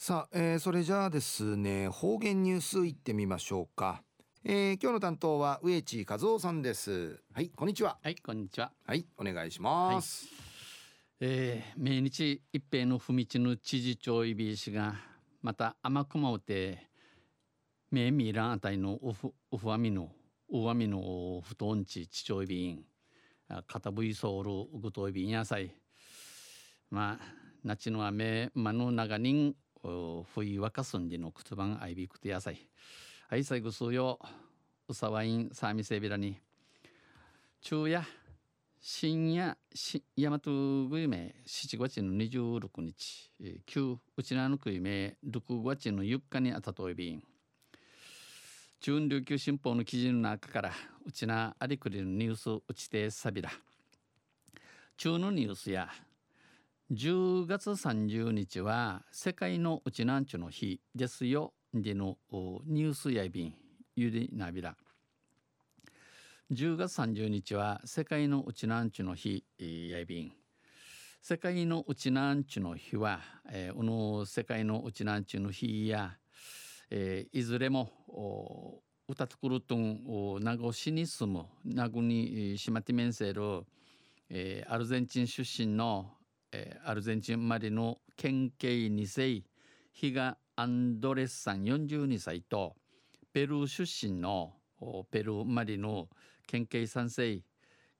さあ、えー、それじゃあですね方言ニュースいってみましょうか、えー、今日の担当は植地和夫さんです。はいこんにちは。はいこんにちは。はいお願いします、はい、えー、命日一平の踏み地の知事長いびいしがまた甘くまうてめみらんあたいのうふうふわみのうわみのふとんちちちょいびんかたぶいそうるぐといびんやさい。まあなちのあめまの長人ふいわかすんじのくつばんあいびくてやさい。はい最後数よ。うさわいんさみせびらに。昼夜深夜し大和ぐいめ7月の26日旧うち。なのくいめ6月の4日にあたといびん。中琉球新報の記事の中からうちなありくりのニュースうちてさびら。中のニュースや10月30日は世界のうちなんちゅの日ですよ。でのニュースやびんゆりなびら。10月30日は世界のうちなんちゅの日やびん。世界のうちなんちゅの日は、えー、この世界のうちなんちゅの日や、えー、いずれも歌作るとん名護市に住む名護にしまって面せる、えー、アルゼンチン出身のえー、アルゼンチン生まれの県警2世ヒガ・アンドレスさん42歳とペルー出身のペルー生まれの県警3世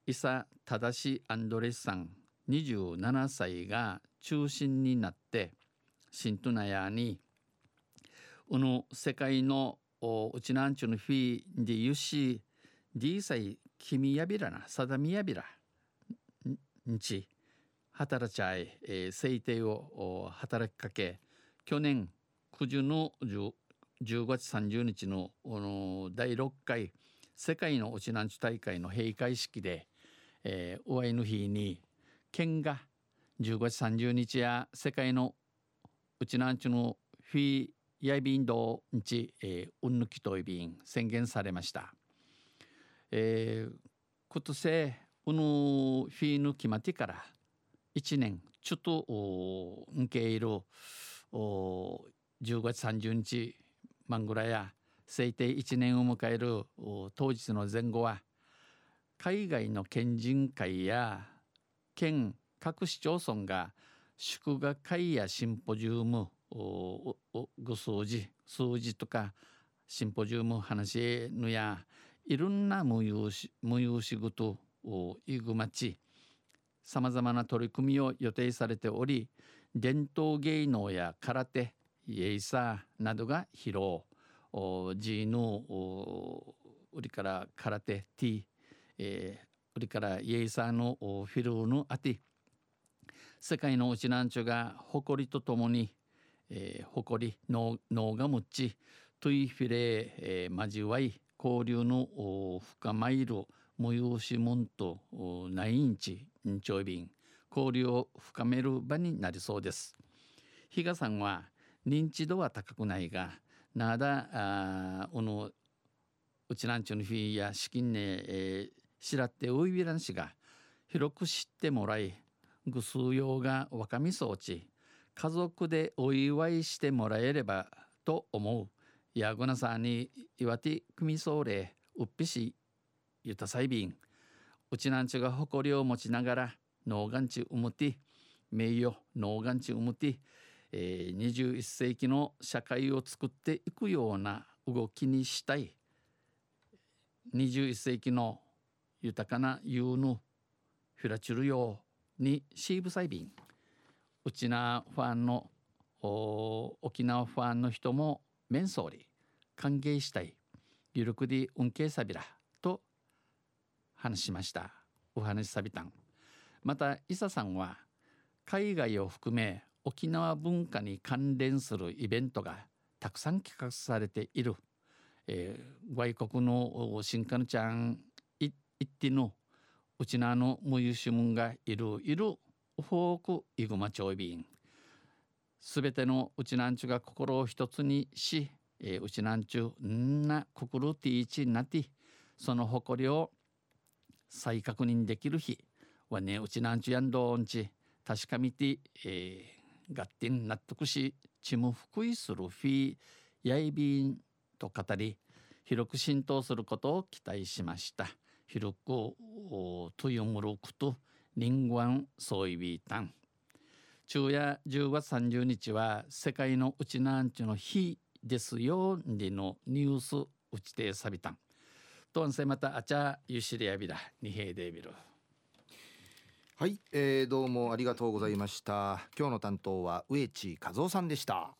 イサ・タダシ・アンドレスさん27歳が中心になってシントナヤにうぬ世界のうちなんちゅのフィーでゆし D 歳君やびらなさだみやびらんち。働ちゃい、えー、制定を働きかけ去年9時の 10, 10月30日のの第6回世界のうちなんち大会の閉会式で、えー、お会いの日に県が10月30日や世界のうちなんちのフィーヤイビンドんち、えー、うんぬきといびん宣言されました。えー、今年うぬフィーヌ決まてから1年ちょっと受け入る10月30日マングラや制定1年を迎える当日の前後は海外の県人会や県各市町村が祝賀会やシンポジウムご数字数字とかシンポジウム話のやいろんな無用し無用仕事をいぐまちさまざまな取り組みを予定されており伝統芸能や空手イエイサーなどが披露。ジーヌ売りから空手ティー、えー、売りからイエイサーのフィルーのアティ。世界のうちなんちゅが誇りとともに、えー、誇り脳がむっちトゥイフィレ、えー、交わい交流の深まいる催しもんと内インチ日曜便交流を深める場になりそうです。比嘉さんは認知度は高くないがなだあおのうちなんちゅのフィや資金ね、えー、しらっておいびらんしが広く知ってもらいぐすうようが若みそうち家族でお祝いしてもらえればと思う。やぐなさんに岩手組そうれうっぴしゆたさいびんうちなんちが誇りを持ちながら脳がんちうむて名誉脳がんちうむて、えー、21世紀の社会を作っていくような動きにしたい。21世紀の豊かな有のフラチュルようにシーブサイビン。うちなファンの沖縄ファンの人もメンソーリ歓迎したい。ゆるくで運慶サビラ話しました。お話さびたん。また伊佐さんは海外を含め沖縄文化に関連するイベントがたくさん企画されている、えー、外国の新幹ちゃん行ってのうちなの無優秀門がいるいるフォークイグマ町便。すべてのうちなんちゅが心を一つにし、えー、うちなんちゅんな心ティーチなってその誇りを再確認できる日はねうちなんちゅやんどんち確かみて、えー、合点納得しチム福井するフィーヤイビンと語り広く浸透することを期待しました。広くトヨムルクとリンゴアンソイビータン昼夜10月30日は世界のうちなんちゅの日ですよりのニュースうちてさびたん。とんせまた。あちゃゆしりやびらにへいでびるはい、えー、どうもありがとうございました。今日の担当は植地和夫さんでした。